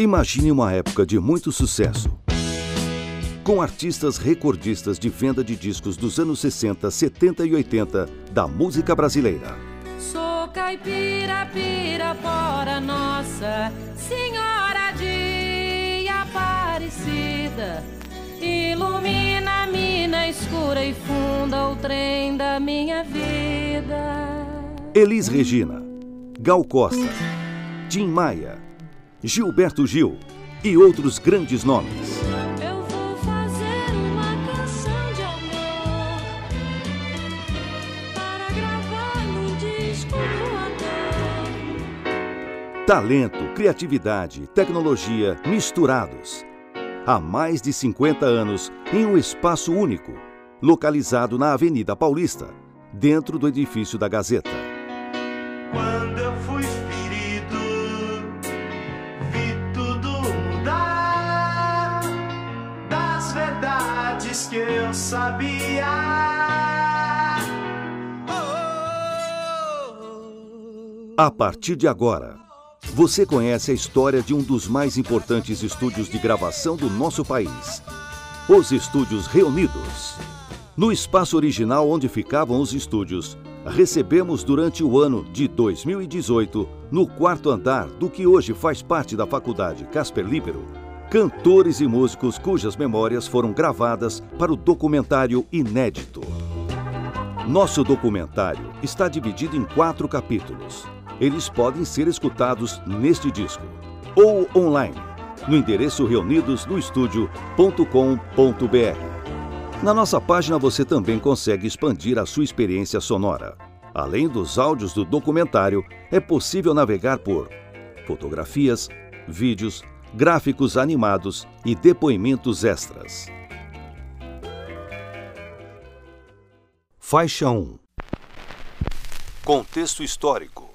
Imagine uma época de muito sucesso. Com artistas recordistas de venda de discos dos anos 60, 70 e 80 da música brasileira. Sou caipira, pira, fora nossa Senhora de Aparecida. Ilumina a mina escura e funda o trem da minha vida. Elis Regina, Gal Costa, Tim Maia, Gilberto Gil e outros grandes nomes. Eu vou fazer uma canção de amor para gravar no disco voador. Talento, criatividade, tecnologia misturados. Há mais de 50 anos, em um espaço único, localizado na Avenida Paulista, dentro do edifício da Gazeta. Sabia. A partir de agora, você conhece a história de um dos mais importantes estúdios de gravação do nosso país. Os Estúdios Reunidos. No espaço original onde ficavam os estúdios, recebemos durante o ano de 2018, no quarto andar do que hoje faz parte da Faculdade Casper Libero, cantores e músicos cujas memórias foram gravadas para o documentário inédito. Nosso documentário está dividido em quatro capítulos. Eles podem ser escutados neste disco ou online no endereço reunidosnoestudio.com.br. Na nossa página você também consegue expandir a sua experiência sonora. Além dos áudios do documentário, é possível navegar por fotografias, vídeos, gráficos animados e depoimentos extras. Faixa 1 Contexto histórico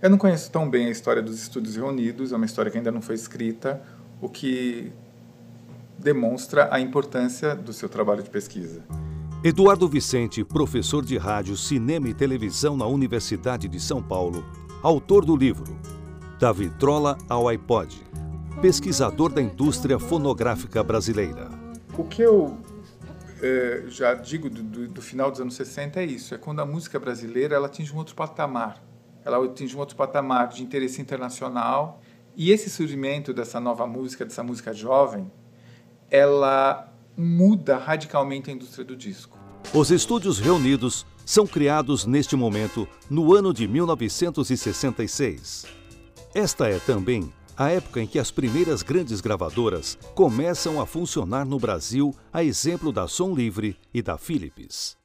Eu não conheço tão bem a história dos Estúdios Reunidos, é uma história que ainda não foi escrita, o que demonstra a importância do seu trabalho de pesquisa. Eduardo Vicente, professor de rádio, cinema e televisão na Universidade de São Paulo, autor do livro Da Vitrola ao iPod, pesquisador da indústria fonográfica brasileira. O que eu eh, já digo do, do- do final dos anos 60 é isso, é quando a música brasileira ela atinge um outro patamar. Ela atinge um outro patamar de interesse internacional. E esse surgimento dessa nova música, dessa música jovem, ela muda radicalmente a indústria do disco. Os estúdios reunidos são criados neste momento no ano de 1966. Esta é também a época em que as primeiras grandes gravadoras começam a funcionar no Brasil, a exemplo da Som Livre e da Philips.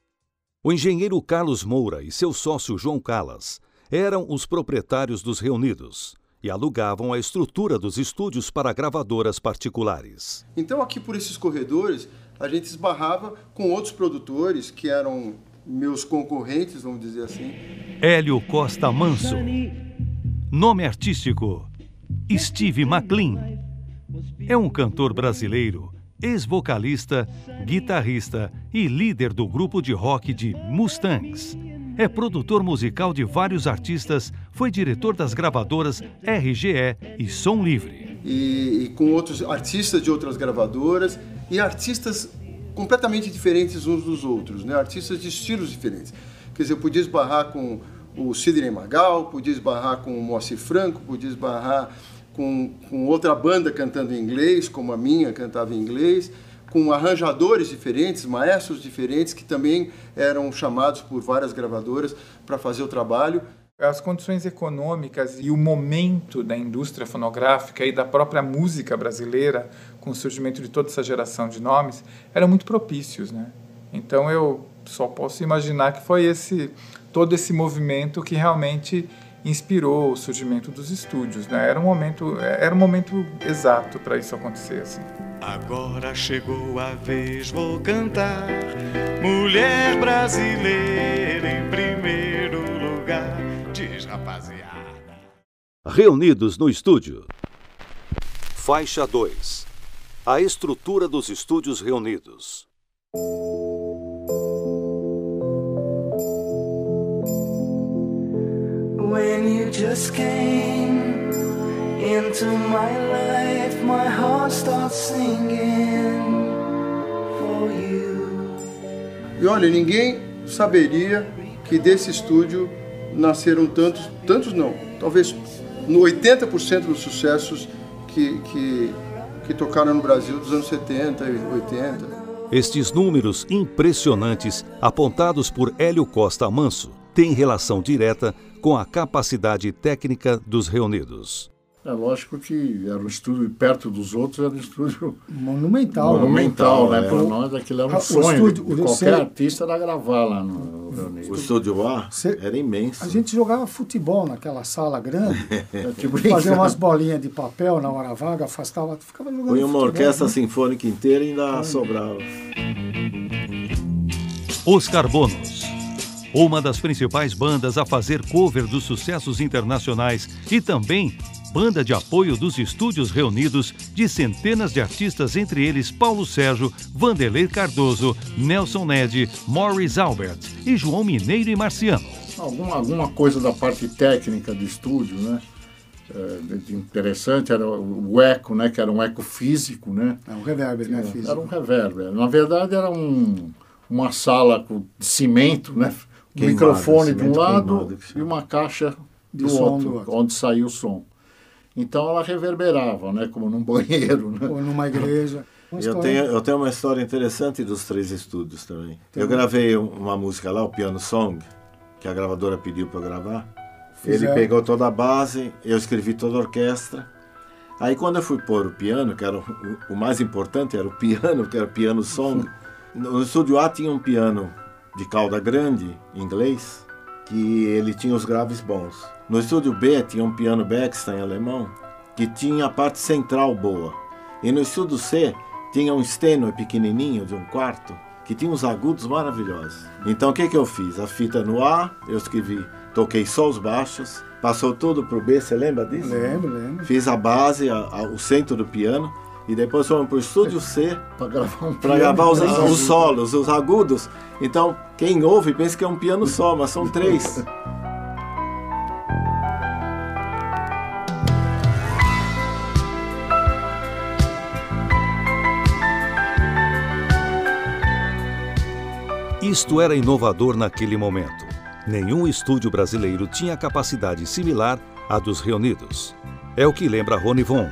O engenheiro Carlos Moura e seu sócio João Calas eram os proprietários dos reunidos e alugavam a estrutura dos estúdios para gravadoras particulares. Então, aqui por esses corredores, a gente esbarrava com outros produtores que eram meus concorrentes, vamos dizer assim. Hélio Costa Manso. Nome artístico: Steve McLean. É um cantor brasileiro, ex-vocalista, guitarrista e líder do grupo de rock de Mustangs. É produtor musical de vários artistas, foi diretor das gravadoras RGE e Som Livre. E, e com outros artistas de outras gravadoras e artistas completamente diferentes uns dos outros, né? artistas de estilos diferentes. Quer dizer, eu podia esbarrar com o Sidney Magal, podia esbarrar com o Moacir Franco, podia esbarrar com, com outra banda cantando em inglês, como a minha cantava em inglês, com arranjadores diferentes, maestros diferentes, que também eram chamados por várias gravadoras para fazer o trabalho. As condições econômicas e o momento da indústria fonográfica e da própria música brasileira, com o surgimento de toda essa geração de nomes, eram muito propícios, né? Então eu só posso imaginar que foi esse todo esse movimento que realmente inspirou o surgimento dos estúdios, né? Era um momento, era um momento exato para isso acontecer, assim. Agora chegou a vez, vou cantar. Mulher brasileira em primeiro lugar. Diz rapaziada. Reunidos no estúdio. Faixa 2. A estrutura dos estúdios reunidos. When you just came into my life, my heart starts singing for you. E olha, ninguém saberia que desse estúdio nasceram tantos, tantos não, talvez no 80% dos sucessos que, que, que tocaram no Brasil dos anos 70 e 80. Estes números impressionantes, apontados por Hélio Costa Manso, têm relação direta com a capacidade técnica dos reunidos. É lógico que era um estúdio perto dos outros, era um estúdio Monumental. monumental, né? é. Para nós aquilo era Ah, um o sonho estúdio, de o qualquer você- artista era gravar lá no Rio O estúdio A Cê- era imenso. A gente jogava futebol naquela sala grande, É, tipo, fazia umas bolinhas de papel na hora vaga, afastava, ficava jogando Põe uma futebol, orquestra né? sinfônica inteira e ainda sobrava. Oscar Bonos. Uma das principais bandas a fazer cover dos sucessos internacionais e também banda de apoio dos estúdios reunidos de centenas de artistas, entre eles Paulo Sérgio, Vanderlei Cardoso, Nelson Ned, Morris Albert e João Mineiro e Marciano. alguma, alguma coisa da parte técnica do estúdio, né? É, de interessante era o eco, né? Que era um eco físico, né? É um reverber, né, físico. Era um reverber. Na verdade, era um, uma sala com de cimento, né? Microfone de um lado queimado, que e uma caixa De do, outro, do outro. onde saía o som. Então ela reverberava, né? Como num banheiro, né? Ou numa igreja. Eu tenho, eu tenho uma história interessante dos três estúdios também. Tem Eu gravei um- uma música lá, o Piano Song, que a gravadora pediu para eu gravar. Ele Fizeram. pegou toda a base, eu escrevi toda a orquestra. Aí quando eu fui pôr o piano, que era o, o mais importante, era o piano, que era o piano song. No estúdio A tinha um piano de cauda grande, inglês, que ele tinha os graves bons. No estúdio B tinha um piano Bechstein alemão, que tinha a parte central boa. E no estúdio C tinha um Steno pequenininho, de um quarto, que tinha uns agudos maravilhosos. Então o que, que eu fiz? A fita no A, eu escrevi, toquei só os baixos, passou tudo pro B, você lembra disso? Lembro, lembro. Fiz a base, a- a- o centro do piano, e depois fomos pro estúdio C Para gravar um para piano. gravar os, Ah, os solos, os agudos. Então, quem ouve pensa que é um piano só, mas são três. Isto era inovador naquele momento. Nenhum estúdio brasileiro tinha capacidade similar à dos reunidos. É o que lembra Rony Von,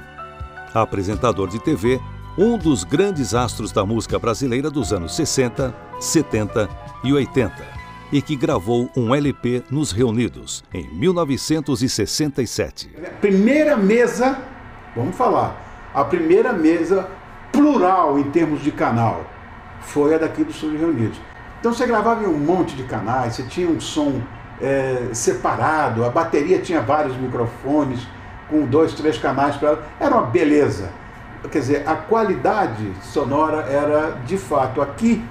apresentador de TV, um dos grandes astros da música brasileira dos anos 60, 70 e 80, e que gravou um LP nos Reunidos em 1967. primeira mesa, vamos falar, a primeira mesa plural em termos de canal foi a daqui do Estúdio Reunidos. Então você gravava em um monte de canais, você tinha um som eh, separado, a bateria tinha vários microfones com dois, três canais para ela, era uma beleza. Quer dizer, a qualidade sonora era de fato aqui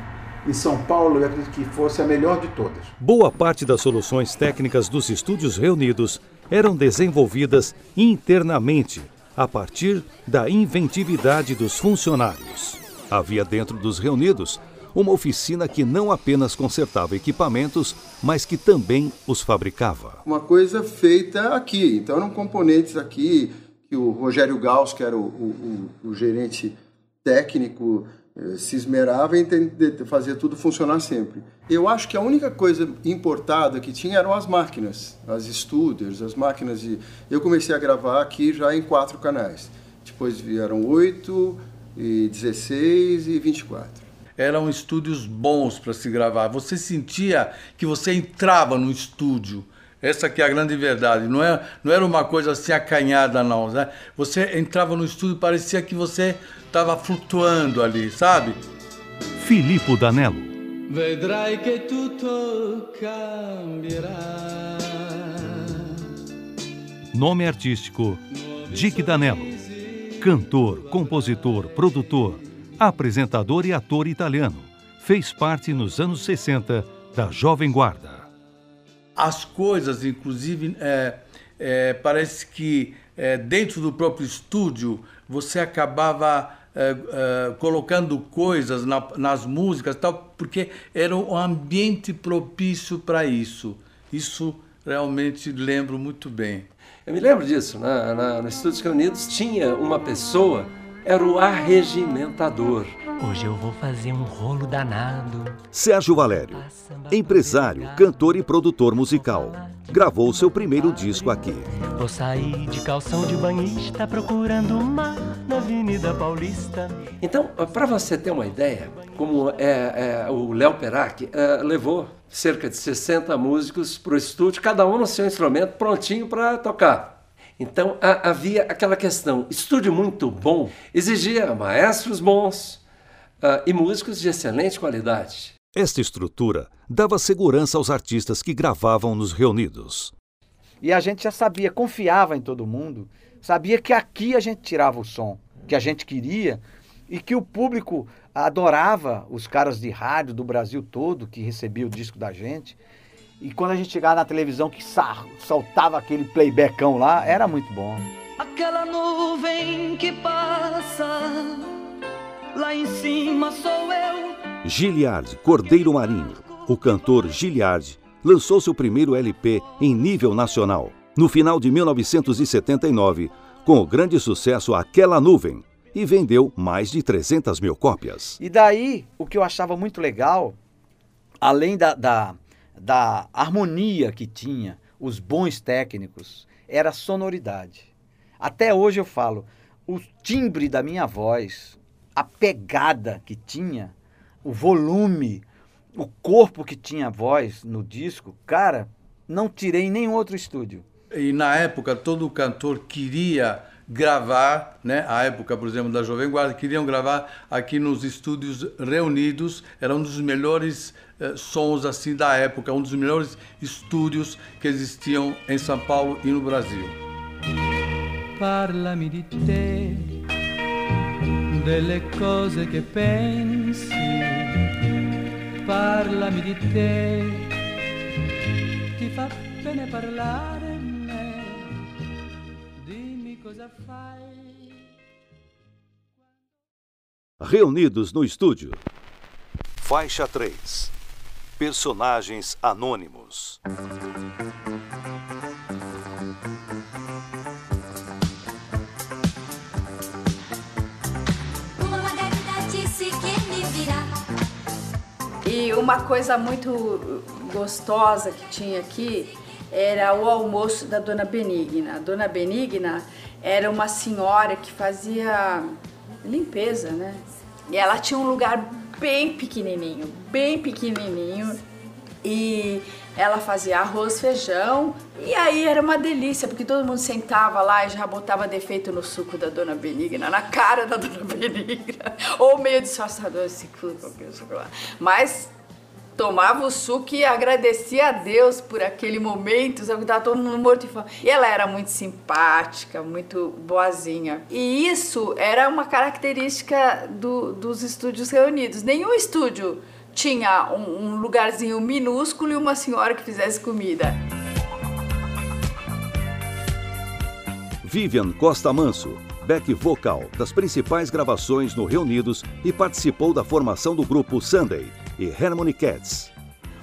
em São Paulo, eu acredito que fosse a melhor de todas. Boa parte das soluções técnicas dos estúdios reunidos eram desenvolvidas internamente, a partir da inventividade dos funcionários. Havia dentro dos reunidos uma oficina que não apenas consertava equipamentos, mas que também os fabricava. Uma coisa feita aqui. Então eram componentes aqui que o Rogério Gauss, que era o, o- o- o gerente técnico, eh, se esmerava em fazer tudo funcionar sempre. Eu acho que a única coisa importada que tinha eram as máquinas, as Studers, as máquinas de... Eu comecei a gravar aqui já em quatro canais. Depois vieram oito, e 16 e 24. Eram estúdios bons para se gravar. Você sentia que você entrava no estúdio. Essa que é a grande verdade. Não, é, não era uma coisa assim acanhada, não. Né? Você entrava no estúdio parecia que você estava flutuando ali, sabe? Filippo Danello. Vedrai che tutto cambierà. Nome artístico: Dick Danello. Cantor, compositor, produtor, apresentador e ator italiano. Fez parte nos anos 60 da Jovem Guarda. As coisas, inclusive, é, é, parece que é, dentro do próprio estúdio você acabava é, é, colocando coisas na- nas músicas, tal, porque era um ambiente propício para isso. Isso realmente lembro muito bem. Eu me lembro disso, na, na, no Estúdios Reunidos tinha uma pessoa, era o arregimentador. Hoje eu vou fazer um rolo danado. Sérgio Valério, empresário, cantor e produtor musical, gravou seu primeiro disco aqui. Vou sair de calção de banhista procurando uma na Avenida Paulista. Então, para você ter uma ideia, como é, é, o Léo Perac é, levou cerca de 60 músicos para o estúdio, cada um no seu instrumento, prontinho para tocar. Então a, havia aquela questão: estúdio muito bom exigia maestros bons uh, e músicos de excelente qualidade. Esta estrutura dava segurança aos artistas que gravavam nos reunidos. E a gente já sabia, confiava em todo mundo, sabia que aqui a gente tirava o som que a gente queria e que o público adorava os caras de rádio do Brasil todo que recebia o disco da gente. E quando a gente chegava na televisão que saltava aquele playbackão lá, era muito bom. Aquela nuvem que passa, lá em cima sou eu. Giliard Cordeiro Marinho, o cantor Giliard, lançou seu primeiro LP em nível nacional, no final de 1979, com o grande sucesso Aquela Nuvem, e vendeu mais de 300 mil cópias. E daí, o que eu achava muito legal, além da, da, da harmonia que tinha, os bons técnicos, era a sonoridade. Até hoje eu falo, o timbre da minha voz, a pegada que tinha, o volume, o corpo que tinha a voz no disco, cara, não tirei em nenhum outro estúdio. E na época todo cantor queria gravar, né? A época, por exemplo, da Jovem Guarda, queriam gravar aqui nos estúdios reunidos. Era um dos melhores sons assim da época, um dos melhores estúdios que existiam em São Paulo e no Brasil. Parlami di te, delle cose che pensi. Parlami di te, ti fa bene parlare me. Dimmi cosa fai. Reunidos no estúdio. Faixa 3. Personagens anônimos. E uma coisa muito gostosa que tinha aqui era o almoço da Dona Benigna. A Dona Benigna era uma senhora que fazia limpeza, né? E ela tinha um lugar bem pequenininho, bem pequenininho. E ela fazia arroz, feijão, e aí era uma delícia, porque todo mundo sentava lá e já botava defeito no suco da Dona Benigna, na cara da Dona Benigna, ou meio disfarçado, esse suco, aquele suco lá. Mas tomava o suco e agradecia a Deus por aquele momento, sabe que tava todo mundo morto de fome. E ela era muito simpática, muito boazinha. E isso era uma característica do- dos estúdios reunidos. Nenhum estúdio tinha um, um lugarzinho minúsculo e uma senhora que fizesse comida. Vivian Costa Manso, back vocal das principais gravações no Reunidos e participou da formação do grupo Sunday e Harmony Cats.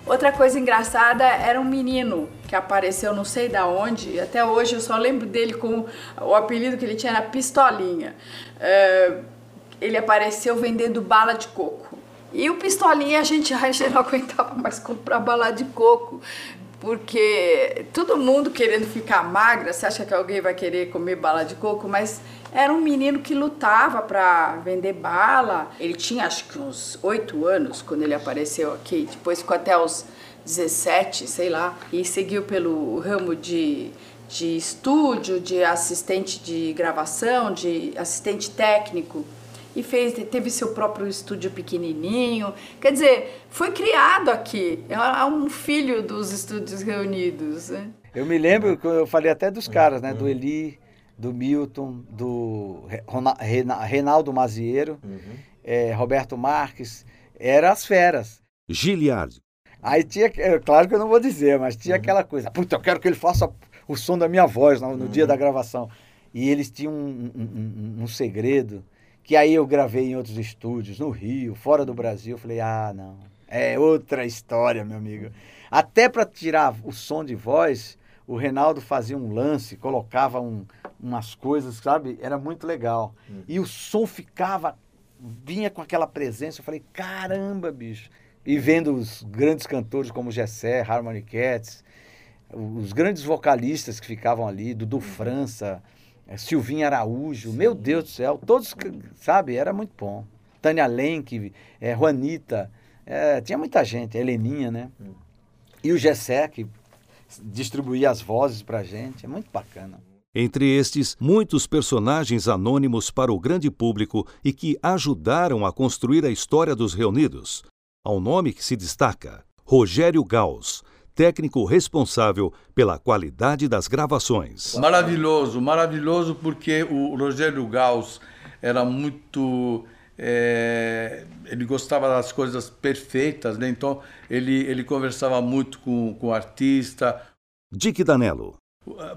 Outra coisa engraçada era um menino que apareceu não sei da onde, até hoje eu só lembro dele com o apelido que ele tinha era Pistolinha. É, ele apareceu vendendo bala de coco. E o Pistolinha a gente, gente não aguentava mais comprar bala de coco, porque todo mundo querendo ficar magra, você acha que alguém vai querer comer bala de coco? Mas era um menino que lutava para vender bala. Ele tinha acho que uns oito anos quando ele apareceu aqui, depois ficou até os 17, sei lá, e seguiu pelo ramo de, de estúdio, de assistente de gravação, de assistente técnico e fez teve seu próprio estúdio pequenininho. Quer dizer, foi criado aqui. É um filho dos estúdios reunidos. Né? Eu me lembro que eu falei até dos caras, né? Do Eli, do Milton, do Reinaldo Maziero, eh, Roberto Marques. Eram as feras. Giliard, Aí tinha, é, claro que eu não vou dizer, mas tinha aquela coisa, puta, eu quero que ele faça o som da minha voz no, no dia da gravação. E eles tinham um, um- um- um segredo, que aí eu gravei em outros estúdios, no Rio, fora do Brasil. Eu falei, ah, não, é outra história, meu amigo. Até para tirar o som de voz, o Reinaldo fazia um lance, colocava um- umas coisas, sabe? Era muito legal. E o som ficava, vinha com aquela presença. Eu falei, caramba, bicho. E vendo os grandes cantores como Gessé, Harmony Cats, os grandes vocalistas que ficavam ali, Dudu França, eh, Silvinho Araújo, meu Deus do céu, todos, que- sabe? Era muito bom. Tânia Lenk, eh, Juanita, eh, tinha muita gente, Heleninha, né? E o Gessé, que distribuía as vozes pra gente, é muito bacana. Entre estes, muitos personagens anônimos para o grande público e que ajudaram a construir a história dos reunidos. Ao nome que se destaca: Rogério Gauss, técnico responsável pela qualidade das gravações. Maravilhoso, maravilhoso, porque o Rogério Gauss era muito. Eh, ele gostava das coisas perfeitas, né? então ele, ele conversava muito com, com o artista. Dick Danello,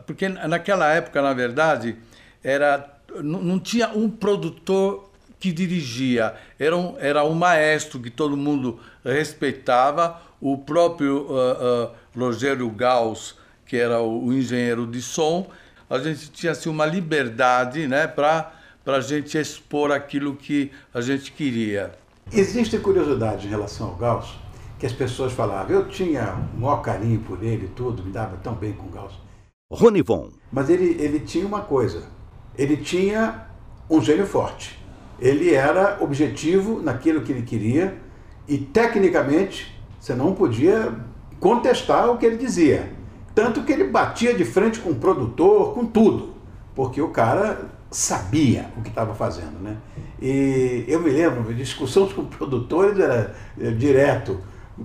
Porque naquela época, na verdade, era, não, não tinha um produtor que dirigia, era um, era um maestro que todo mundo respeitava, o próprio ah, ah, Rogério Gauss, que era o, o engenheiro de som, a gente tinha assim, uma liberdade né, para a gente expor aquilo que a gente queria. Existe curiosidade em relação ao Gauss, que as pessoas falavam, eu tinha um maior carinho por ele e tudo, me dava tão bem com o Gauss. Ronivon, Mas ele, ele tinha uma coisa, ele tinha um gênio forte. Ele era objetivo naquilo que ele queria e, tecnicamente, você não podia contestar o que ele dizia. Tanto que ele batia de frente com o produtor, com tudo, porque o cara sabia o que estava fazendo. Né? E eu me lembro discussões com produtores, era eh, direto,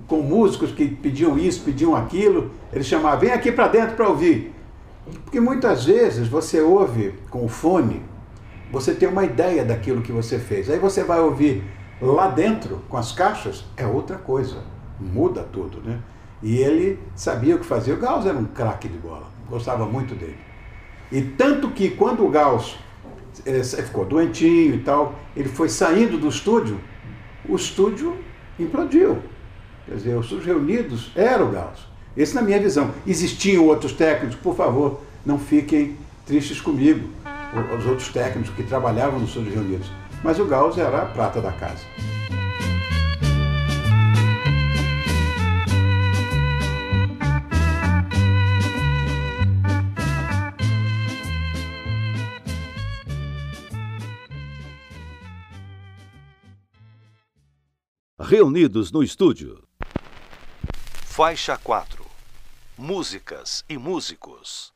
com músicos que pediam isso, pediam aquilo, ele chamava, vem aqui para dentro para ouvir. Porque muitas vezes você ouve com o fone, você tem uma ideia daquilo que você fez. Aí você vai ouvir lá dentro, com as caixas, é outra coisa. Muda tudo, né? E ele sabia o que fazer. O Gauss era um craque de bola, gostava muito dele. E tanto que quando o Gauss eh, ficou doentinho e tal, ele foi saindo do estúdio, o estúdio implodiu. Quer dizer, os reunidos era o Gauss. Esse na minha visão. Existiam outros técnicos, por favor, não fiquem tristes comigo, os outros técnicos que trabalhavam nos estúdios reunidos. Mas o Gauss era a prata da casa. Reunidos no estúdio. Faixa 4 Músicas e músicos.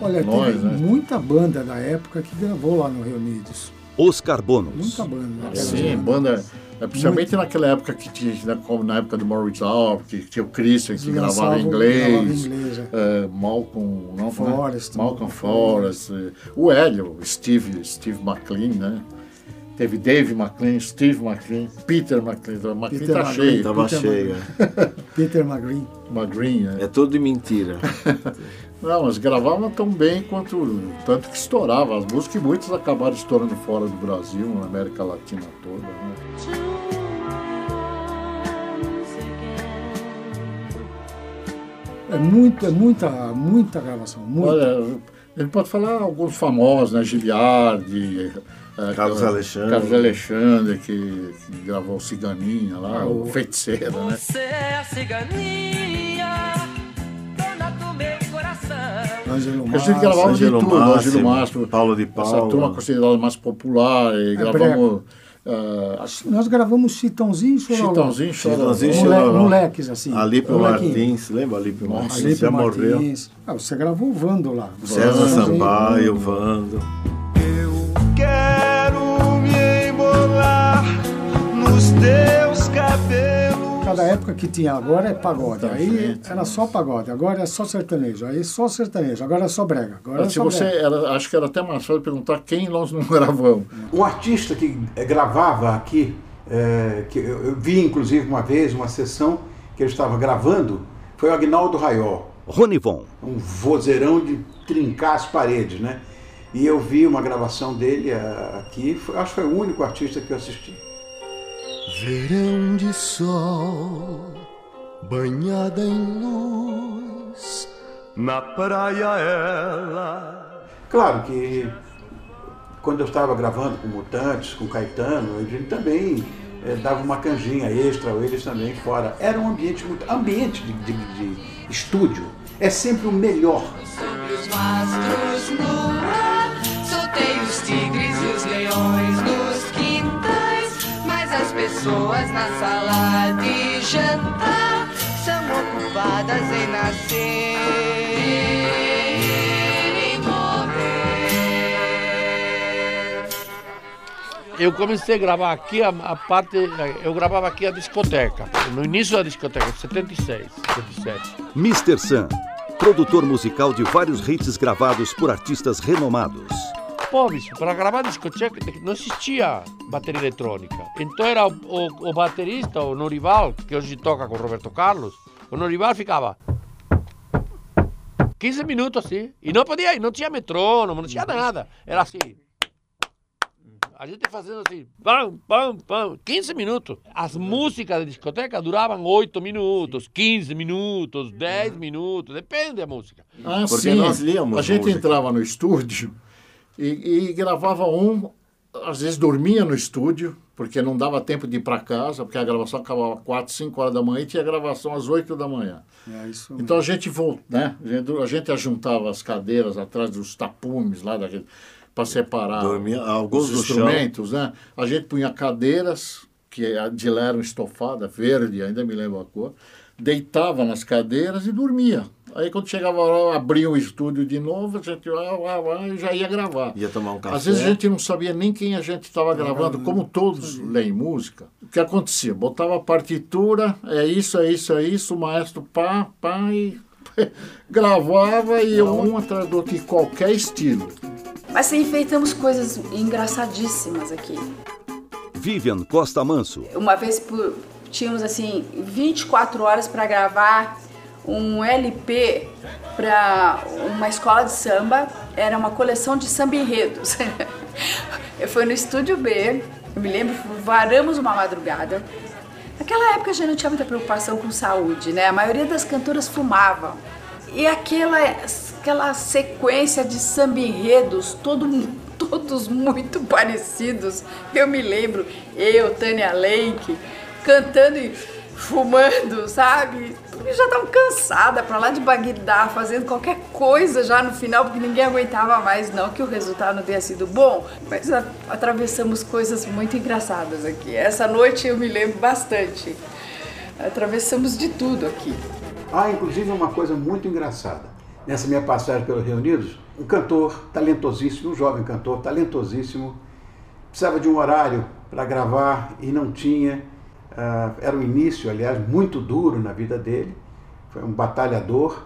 Olha, Nós, teve né? muita banda da época que gravou lá no Reunidos. Oscar Bonos. Muita banda. naquela Sim, banda. É, Principalmente naquela época que tinha, né, como na época do Maurice Alp, que tinha o Christian que gravava em inglês, inglês, é. é, Malcolm, não, Forrest, né? Malcolm Forrest, é, o Hélio, Steve, Steve McLean, né? Teve Dave McLean, Steve McLean, Peter McLean, o McLean Peter tá McLean, cheio. Tava Peter cheio. Peter McGreen. McGreen, é. É tudo de mentira. Não, mas gravavam tão bem quanto. Tanto que estourava as músicas e muitas acabaram estourando fora do Brasil, na América Latina toda. Né? É muito, é muita, muita gravação. Muita. Olha, gente pode falar alguns famosos, né? Giliardi, eh, Carlos eh, Alexandre. Carlos Alexandre, que, que gravou Ciganinha lá, o Feiticeiro, né? Você é a ciganinha, meu coração. Ângelo A gente Massa. gravava de Ângelo tudo, Ângelo Máximo, Mastro, Paulo de essa Paula. turma considerada mais popular, e gravamos ah, Nós gravamos Chitãozinho e Chororó. Chitãozinho, Chororó. Chitãozinho, Mole- Chororó. Moleques, assim. Alípio. Martins, lembra Alípio Martins? Alípio Já morreu. Martins. Ah, você gravou o Vando lá. César. Sampaio, Vando. Quero me embolar nos teus cabelos. Cada época que tinha agora é pagode. Aí era só pagode, agora é só sertanejo. Aí só sertanejo, agora é só brega. Agora é Se só você brega. era, acho que era até mais fácil perguntar quem nós não gravamos. Um artista que eh, gravava aqui, eh, que eu, vi inclusive uma vez uma sessão que ele estava gravando, foi o Agnaldo Raiol. Ronivon, um vozeirão de trincar as paredes, né? E eu vi uma gravação dele ah, aqui, foi- acho que foi o único artista que eu assisti. Verão de sol, banhada em luz, na praia ela. Claro que quando eu estava gravando com Mutantes, com Caetano, a gente também eh, dava uma canjinha extra, ou eles também fora. Era um ambiente muito. Ambiente de, de- de estúdio é sempre o melhor. Sobre os mastros pessoas na sala de jantar são ocupadas em nascer e morrer. Eu comecei a gravar aqui a, a parte. Eu gravava aqui a discoteca. No início da discoteca, 76, 77. Mr. Sam, produtor musical de vários hits gravados por artistas renomados. Pô, bicho, para gravar discoteca não existia bateria eletrônica. Então era o, o, o baterista, o Norival, que hoje toca com o Roberto Carlos, o Norival ficava 15 minutos assim. E não podia, e não tinha metrônomo, não tinha nada. Era assim. A gente fazendo assim, pam, pam, pam, 15 minutos. As músicas da discoteca duravam 8 minutos, 15 minutos, 10 minutos, depende da música. Ah, Porque sim. nós líamos A gente música. entrava no estúdio e, e gravava um, às vezes dormia no estúdio, porque não dava tempo de ir para casa, porque a gravação acabava 4, 5 horas da manhã e tinha gravação às 8 da manhã. É isso Então a gente voltou, né? A gente, a gente ajuntava as cadeiras atrás dos tapumes lá daquele para separar Dormia- alguns os instrumentos, né? A gente punha cadeiras que de lá eram estofada, verde, ainda me lembro a cor, deitava nas cadeiras e dormia. Aí quando chegava a hora, abria o estúdio de novo, a gente lá, lá, lá, e já ia gravar. Ia tomar um café. Às vezes a gente não sabia nem quem a gente estava gravando, como todos leem música. O que acontecia? Botava a partitura, é isso, é isso, é isso, o maestro pá, pá, e gravava e um atrás do outro, em qualquer estilo. Mas enfeitamos coisas engraçadíssimas aqui. Vivian Costa Manso, Uma vez por- tínhamos assim 24 horas para gravar um LP para uma escola de samba. Era uma coleção de samba enredos. Fui no estúdio B, eu me lembro, varamos uma madrugada. Naquela época a gente não tinha muita preocupação com saúde, né? A maioria das cantoras fumavam. E aquela, aquela sequência de samba enredos, todo, todos muito parecidos. Eu me lembro, eu, Tânia Lenk, cantando e fumando, sabe? Eu já estava cansada pra lá de Bagdá, fazendo qualquer coisa já no final, porque ninguém aguentava mais. Não que o resultado não tenha sido bom, mas a- atravessamos coisas muito engraçadas aqui. Essa noite eu me lembro bastante. Atravessamos de tudo aqui. Há inclusive uma coisa muito engraçada. Nessa minha passagem pelos Reunidos, um cantor talentosíssimo, um jovem cantor talentosíssimo, precisava de um horário para gravar e não tinha. Ah, era um início, aliás, muito duro na vida dele. Foi um batalhador.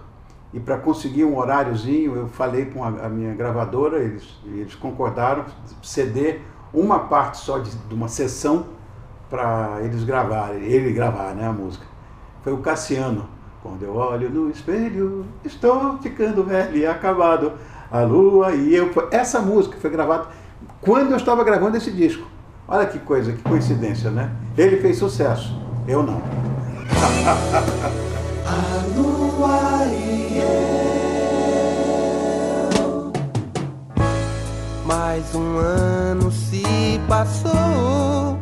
E para conseguir um horáriozinho, eu falei com a, minha gravadora, eles, eles concordaram ceder uma parte só de, de uma sessão para eles gravarem, ele gravar né, a música. Foi o Cassiano. Quando eu olho no espelho, estou ficando velho e acabado. A lua e eu. Essa música foi gravada quando eu estava gravando esse disco. Olha que coisa, que coincidência, né? Ele fez sucesso, eu não. Mais um ano se passou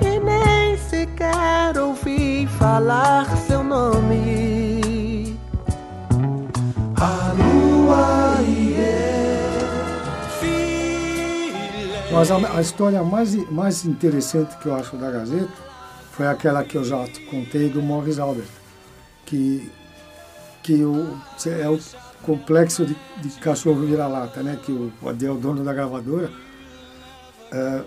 e nem sequer ouvi falar seu nome. Mas a, a história mais, mais interessante que eu acho da Gazeta foi aquela que eu já te contei do Morris Albert, que, que o, é o complexo de, de cachorro vira-lata, né? que o, o Adel, dono da gravadora, é,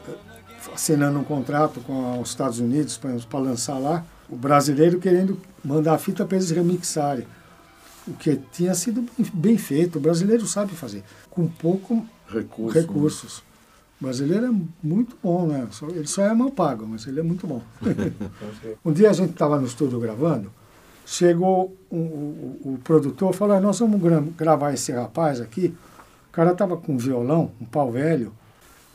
assinando um contrato com os Estados Unidos para lançar lá, o brasileiro querendo mandar a fita para eles remixarem. O que tinha sido bem- bem feito, o brasileiro sabe fazer, com pouco Recurso, recursos. O brasileiro é muito bom, né? Ele só é mal pago, mas ele é muito bom. um dia a gente estava no estúdio gravando chegou o, o, o produtor falou: "Ah, Nós vamos gra- gravar esse rapaz aqui. O cara estava com um violão, um pau velho.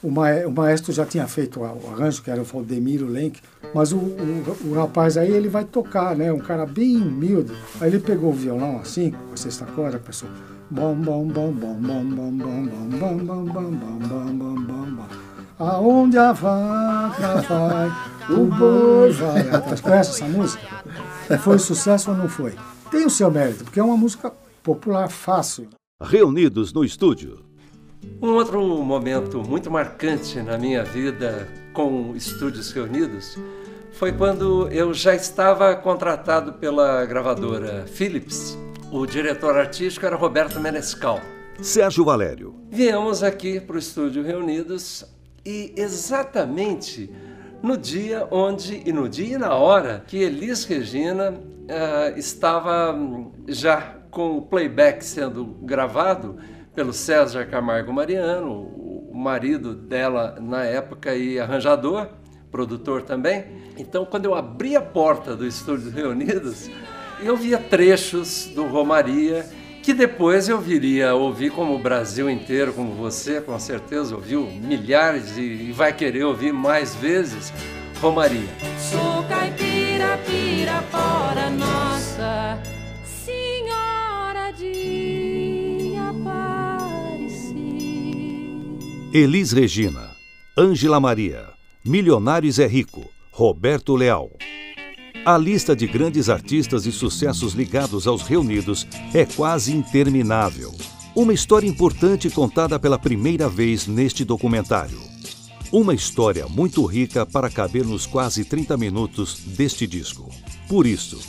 O, mae- o maestro já tinha feito o arranjo, que era o Valdemiro Lenk, mas o, o, o rapaz aí ele vai tocar, né? Um cara bem humilde. Aí ele pegou o violão assim, com a sexta corda, pensou. Bom, bom, bom, bom, bom, bom, bom, bom, bom, bom, bom, bom, bom. Aonde a vaca vai, o boi vai. Conhece essa música? Foi sucesso ou não foi? Tem o seu mérito, porque é uma música popular fácil. Reunidos no estúdio. Um outro momento muito marcante na minha vida com Estúdios Reunidos foi quando eu já estava contratado pela gravadora Philips. O diretor artístico era Roberto Menescal. Sérgio Valério. Viemos aqui para o Estúdio Reunidos e exatamente no dia onde, e no dia e na hora, que Elis Regina ah, estava já com o playback sendo gravado pelo César Camargo Mariano, o marido dela na época e arranjador, produtor também. Então, quando eu abri a porta do Estúdio Reunidos, eu via trechos do Romaria que depois eu viria ouvir como o Brasil inteiro, como você com certeza ouviu milhares e, vai querer ouvir mais vezes, Romaria. Sou caipira, nossa Elis Regina. Ângela Maria. Milionários é Rico. Roberto Leal. A lista de grandes artistas e sucessos ligados aos reunidos é quase interminável. Uma história importante contada pela primeira vez neste documentário. Uma história muito rica para caber nos quase 30 minutos deste disco. Por isso,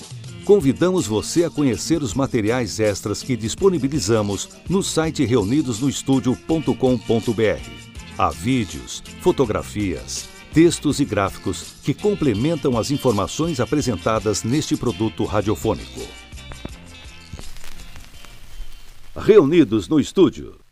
convidamos você a conhecer os materiais extras que disponibilizamos no site reunidosnoestudio.com.br. Há vídeos, fotografias, textos e gráficos que complementam as informações apresentadas neste produto radiofônico. Reunidos no estúdio.